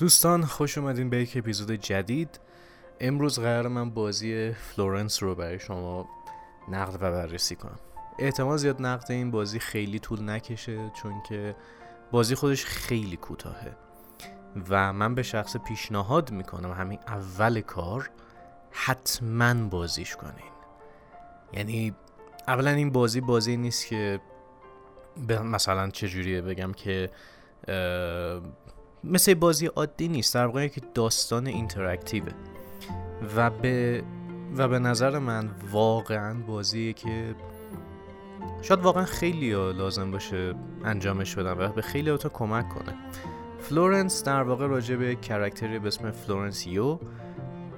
دوستان خوش اومدین به یک اپیزود جدید. امروز قرار من بازی فلورنس رو برای شما نقد و بررسی کنم. احتمال زیاد نقد این بازی خیلی طول نکشه چون که بازی خودش خیلی کوتاهه. و من به شخص پیشنهاد می‌کنم همین اول کار حتما بازیش کنین. یعنی اولا این بازی بازی نیست که مثلا چجوریه بگم که مثل بازی عادی نیست در واقع که داستان interactive ه. و به و به نظر من واقعا بازیه که شاید واقعا خیلی لازم باشه انجامش بدن و به خیلیا کمک کنه. فلورنس در واقع راجع به character ی به اسم فلورنس یو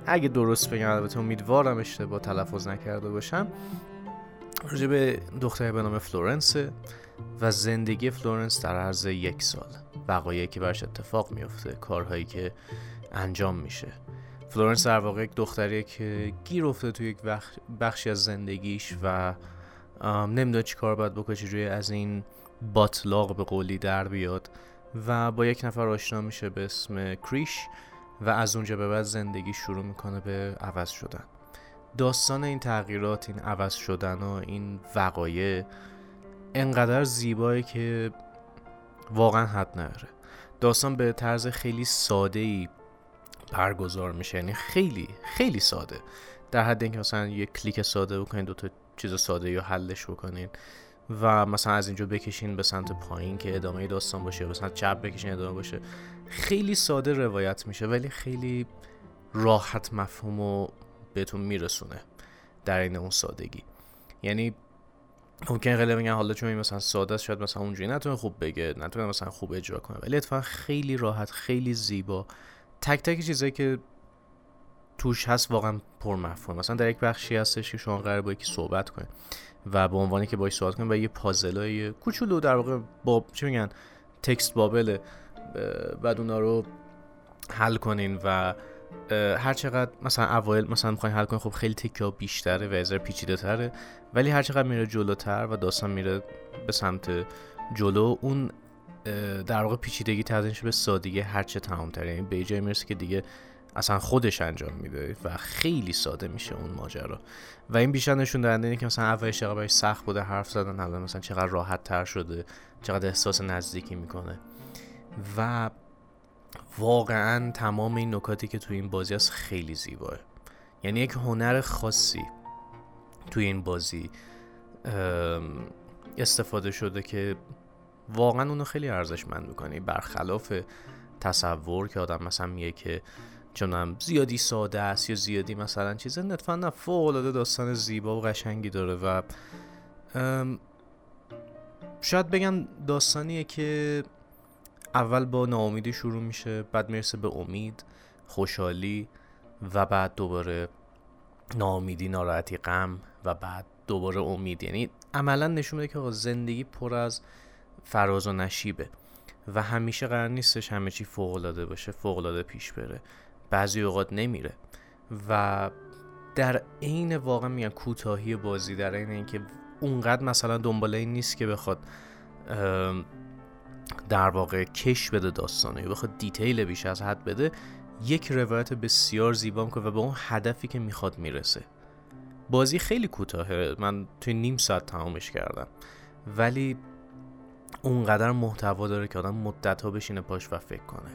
اگه درست بگم البته امیدوارم اشتباه تلفظ نکرده باشم راجع به دختری به نام فلورنس و زندگی فلورنس در عرض یک سال. وقایعی که برش اتفاق میفته کارهایی که انجام میشه. فلورنس در واقع یک دختریه که گیر افتاده توی یک بخشی از زندگیش و نمی‌دونه چی کار باید بکنه روی از این باتلاق به قولی در بیاد و با یک نفر آشنا میشه به اسم کریش و از اونجا به بعد زندگی شروع می‌کنه به عوض شدن. داستان این تغییرات این عوض شدن و این وقایع انقدر زیبایی که واقعا حد نداره. داستان به طرز خیلی ساده ای برگزار میشه یعنی خیلی خیلی ساده. در حد اینکه مثلا یه کلیک ساده بکنین دو تا چیز ساده یا حلش بکنین و مثلا از اینجا بکشین به سمت پایین که ادامه داستان باشه مثلا چپ بکشین ادامه باشه. خیلی ساده روایت میشه ولی خیلی راحت مفهوم و بهتون میرسونه در این اون سادگی. یعنی ممکن خیلی بگن حالا چون مثلا ساده است شاید مثلا اونجوری نتونه خوب بگه نتونه مثلا خوب اجرا کنه ولی اتفاقا خیلی راحت خیلی زیبا. تک تک چیزایی که توش هست واقعا پر مفهوم مثلا در یک بخشی هستش که شما قرار با یکی صحبت کنید و به عنوانی که باهاش صحبت کنید و یه پازلای کوچولو در واقع با چی میگن تکست بابل بعد اونا رو حل کنین و هر چقدر مثلا اوایل مثلا می‌خواین حل کنین خب خیلی تکه بیشتره و ازر پیچیده تره ولی هر چقدر میره جلوتر و داستان میره به سمت جلو اون در واقع پیچیدگی تبدیل به سادگی هرچه تمامتر یعنی به جای می‌رسه که دیگه اصلا خودش انجام میده و خیلی ساده میشه اون ماجرا. و این بیشتر نشون دهنده اینه که مثلا اولش چقدر سخت بوده حرف زدن حالا مثلا چقدر راحت تر شده چقدر احساس نزدیکی می‌کنه. و واقعا تمام این نکاتی که توی این بازی هست خیلی زیباه. یعنی یک هنر خاصی توی این بازی استفاده شده که واقعا اونو خیلی ارزشمند می‌کنه. برخلاف تصور که آدم مثلا میگه که چونم زیادی ساده است یا زیادی مثلا چیز نتفا نه فوق داستان زیبا و قشنگی داره و شاید بگم داستانیه که اول با ناامیدی شروع میشه بعد می‌رسه به امید خوشحالی و بعد دوباره ناامیدی ناراحتی غم و بعد دوباره امید. یعنی عملا نشون میده که زندگی پر از فراز و نشیبه و همیشه قرار نیستش همه چی فوق العاده باشه فوق العاده پیش بره. بعضی اوقات نمیره و در عین واقع میگن کوتاهی بازی در عین اینکه اونقدر مثلا دنباله این نیست که بخواد در واقع کش بده داستانه. یا بخواد دیتیل بیش از حد بده یک روایت بسیار زیبا می‌کنه و به اون هدفی که می‌خواد می‌رسه. بازی خیلی کوتاهه. من توی نیم ساعت تمامش کردم. ولی اونقدر محتوا داره که آدم مدت ها بشینه پاش و فکر کنه.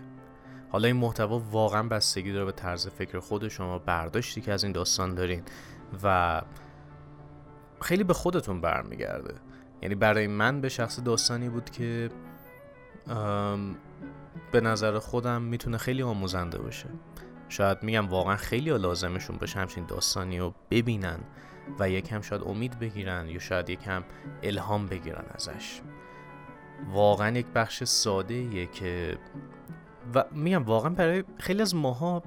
حالا این محتوا واقعا بستگی داره به طرز فکر خود شما برداشتی که از این داستان دارین و خیلی به خودتون برمیگرده. یعنی برای من به شخص داستانی بود که به نظر خودم می‌تونه خیلی آموزنده باشه. شاید میگم واقعا خیلی لازمشون باشه همچین داستانی رو ببینن و یکم شاید امید بگیرن یا شاید یکم الهام بگیرن ازش. واقعا یک بخش ساده که و میگم واقعا برای خیلی از ماها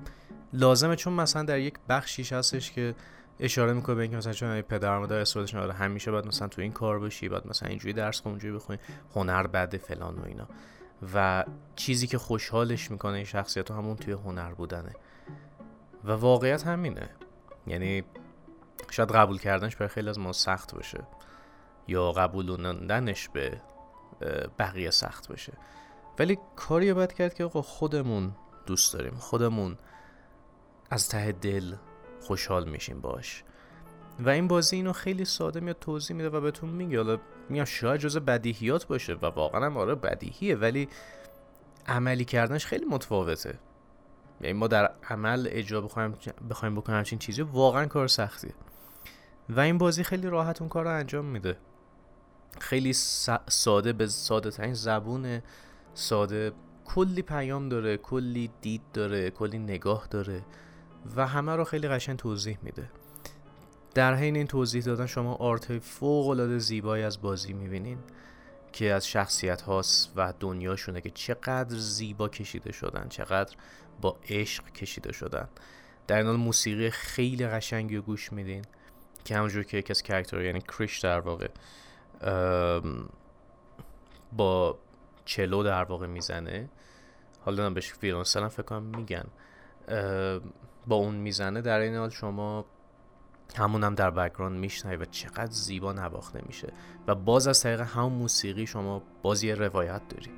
لازمه چون مثلا در یک بخشیش هستش که اشاره می‌کنه به اینکه مثلا چون پدر مادر استفادهش نداره همیشه باید مثلا تو این کار باشی باید مثلا اینجوری درس کن اونجوری بخونی هنر بده فلان و اینا. و چیزی که خوشحالش می‌کنه این شخصیت همون توی هنر بودنه. و واقعیت همینه. یعنی شاید قبول کردنش برای خیلی از ما سخت باشه. یا قبولوندنش به بقیه سخت باشه. ولی کاری باید کرد که خودمون دوست داریم. خودمون از ته دل خوشحال میشیم باش. و این بازی اینو خیلی ساده میاد توضیح میده و بهتون میگه. حالا میگم شاید جز بدیهیات باشه و واقعا هم آره بدیهیه ولی عملی کردنش خیلی متفاوته. یعنی ما در عمل اجرا بخوایم بخوایم بکنیم همچین چیزی واقعا کار سختیه. و این بازی خیلی راحت اون کار رو انجام میده. خیلی ساده به ساده ترین زبون ساده. کلی پیام داره کلی دید داره کلی نگاه داره. و همه رو خیلی قشنگ توضیح میده. در حین این توضیح دادن شما آرت فوق العاده زیبایی از بازی می‌بینین که از شخصیت هاست و دنیاشونه که چقدر زیبا کشیده شدن چقدر با عشق کشیده شدن. در این حال موسیقی خیلی قشنگی رو گوش میدین که همونجور که یکی از character یعنی کریش در واقع با cello در واقع می‌زنه. حالا بهش ویلونسل فکر کنم میگن. با اون می‌زنه در این حال شما همون هم در background میشنوی و چقدر زیبا نواخته میشه. و باز از طریق همون موسیقی شما بازی روایت داری.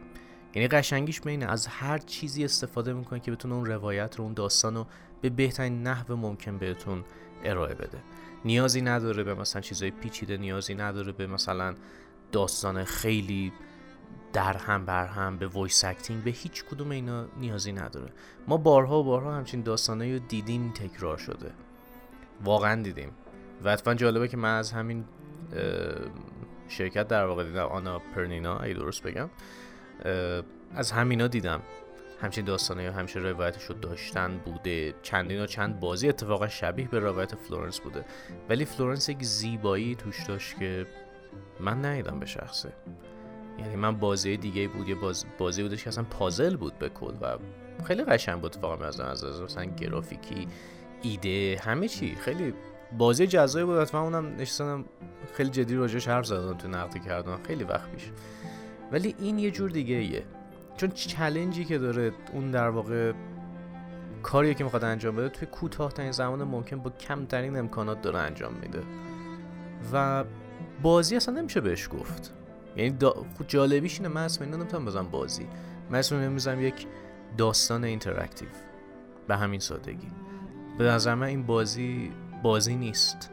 یعنی قشنگیش به اینه از هر چیزی استفاده می‌کنه که بتونه اون روایت رو اون داستان رو به بهترین نحو ممکن بهتون ارائه بده. نیازی نداره به مثلا چیزای پیچیده نیازی نداره به مثلا داستان خیلی در هم بر هم به voice acting به هیچ کدوم اینا نیازی نداره. ما بارها و بارها همچین داستانایی رو دیدیم تکرار شده. واقعا دیدیم. و اتفاقا جالبه که من از همین شرکت در واقع دیدم آناپورنا اگه درست بگم از همینا دیدم. همچین داستانه همیشه روایتش رو داشتن بوده. چندین و چند بازی اتفاقا شبیه به روایت فلورنس بوده. ولی فلورنس یک زیبایی توش داشت که من ندیدم به شخصه. یعنی من بازی دیگه بود یه باز بازی بودش که اصلا پازل بود به کل و خیلی قشنگ بود اتفاقا از از مثلا گرافیکی ایده همه چی. خیلی بازی جذابی بود. اتفاقا اونم نشستم خیلی جدی راجعش حرف زدم تو نقدی کردم. خیلی وقت پیش. ولی این یه جور دیگه ایه چون challenge ی که داره اون در واقع کاری که می‌خواد انجام بده توی کوتاه زمان ممکن با کمترین امکانات داره انجام میده. و بازی اصلا نمیشه بهش گفت. یعنی دا... جالبیش اینه من نمی‌تونم بزنم بازی. من اسم نمی‌زنم یک داستان interactive به همین سادگی. به نظر من این بازی بازی نیست.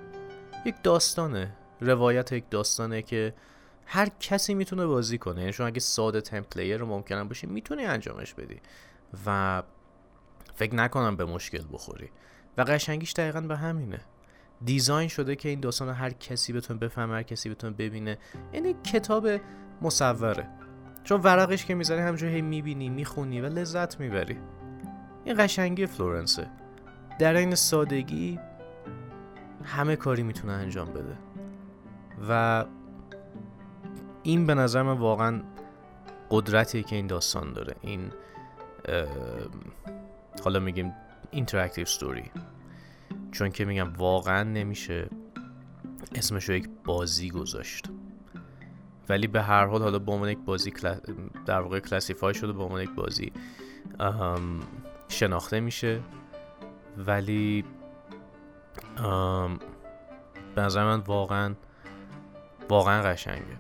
یک داستانه. روایت یک داستانه که هر کسی می‌تونه بازی کنه. یعنی شما اگه ساده تمپلیر رو ممکنه باشی می‌تونی انجامش بدی. و فکر نکنم به مشکل بخوری. و قشنگیش دقیقا به همینه. دیزاین شده که این داستان هر کسی بتونه بفهمه هر کسی بتونه ببینه. این کتاب مصوره. چون ورقش که می‌ذاری همجوری هی می‌بینی می‌خونی و لذت می‌بری. این قشنگی فلورنسه. در این سادگی همه کاری می‌تونه انجام بده. و این به نظر من واقعا قدرتی که این داستان داره. این حالا میگیم interactive story چون که میگم واقعا نمیشه اسمش رو یک بازی گذاشت. ولی به هر حال حالا به عنوان یک بازی در واقع classify شده به عنوان یک بازی شناخته میشه. ولی به نظر من واقعا واقعا قشنگه.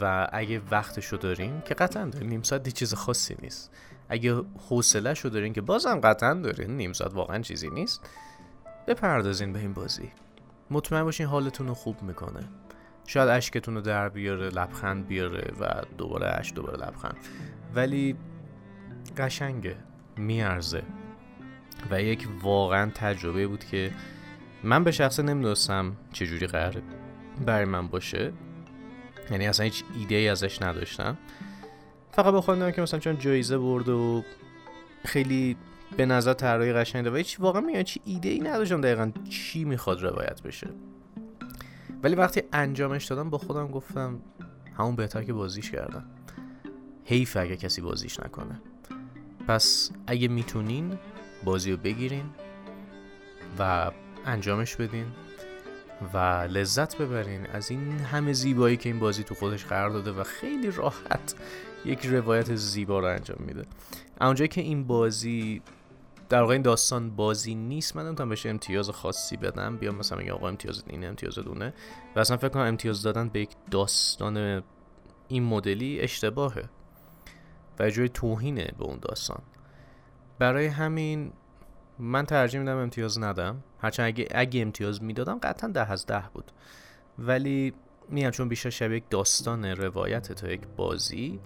و اگه وقتشو دارین که قطعا دارین نیم ساعت چیز خاصی نیست. اگه حوصله شو دارین که بازم قطعا دارین نیم ساعت واقعا چیزی نیست. بپردازین به این بازی. مطمئن باشین حالتون رو خوب می‌کنه. شاید اشکتون رو در بیاره لبخند بیاره و دوباره اش دوباره لبخند. ولی قشنگه میارزه. و یک واقعا تجربه بود که من به شخصه نمی‌دونستم چجوری قراره برای من باشه. یعنی اصلا هیچ ایده ای ازش نداشتم. فقط بخوندم که مثلا چون جایزه برد و خیلی به نظر طراحی قشنگه. و هیچ واقعا میگم چی ایده ای نداشتم دقیقا چی می‌خواد روایت بشه. ولی وقتی انجامش دادم با خودم گفتم همون بهتر که بازیش کردم. حیف اگه کسی بازیش نکنه. پس اگه می‌تونین بازی رو بگیرین و انجامش بدین و لذت ببرین از این همه زیبایی که این بازی تو خودش قرار داده و خیلی راحت یک روایت زیبا رو انجام میده. اونجایی که این بازی در واقع این داستان بازی نیست. من نمی‌تونم بهش امتیاز خاصی بدم. بیام مثلا میگم آقا امتیاز اینه امتیاز دونه. و اصلا فکر کنم امتیاز دادن به یک داستان این مدلی اشتباهه. و یه جوری توهینه به اون داستان. برای همین من ترجیح میدم امتیاز ندم. هرچند اگه, اگه امتیاز می‌دادم قطعا ده از ده بود. ولی میگم چون بیشتر شبیه یک داستان روایت تا یک بازی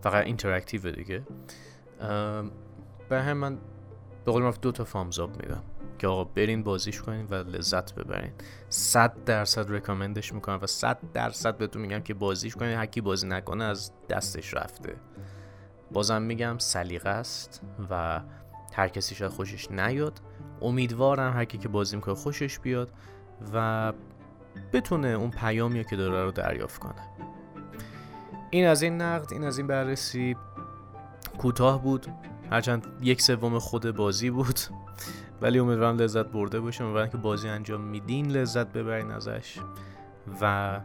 فقط interactive دیگه. به من به قول دو تا thumbs up میدم. که آقا برین بازیش کنین و لذت ببرین. صد درصد رکامندش می‌کنم و صد درصد بهتون میگم که بازیش کنین. هر کی بازی نکنه از دستش رفته. بازم میگم سلیقه است و هر کسی شاید خوشش نیاد. امیدوارم هر کی که بازی می‌کنه خوشش بیاد و بتونه اون پیامی که داره رو دریافت کنه. این از این نقد این از این بررسی کوتاه بود. هرچند یک سوم خود بازی بود. ولی امیدوارم لذت برده باشم امیدوارم که بازی انجام میدین لذت ببرین ازش. و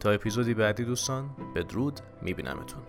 تا اپیزودی بعدی دوستان بدرود میبینمتون.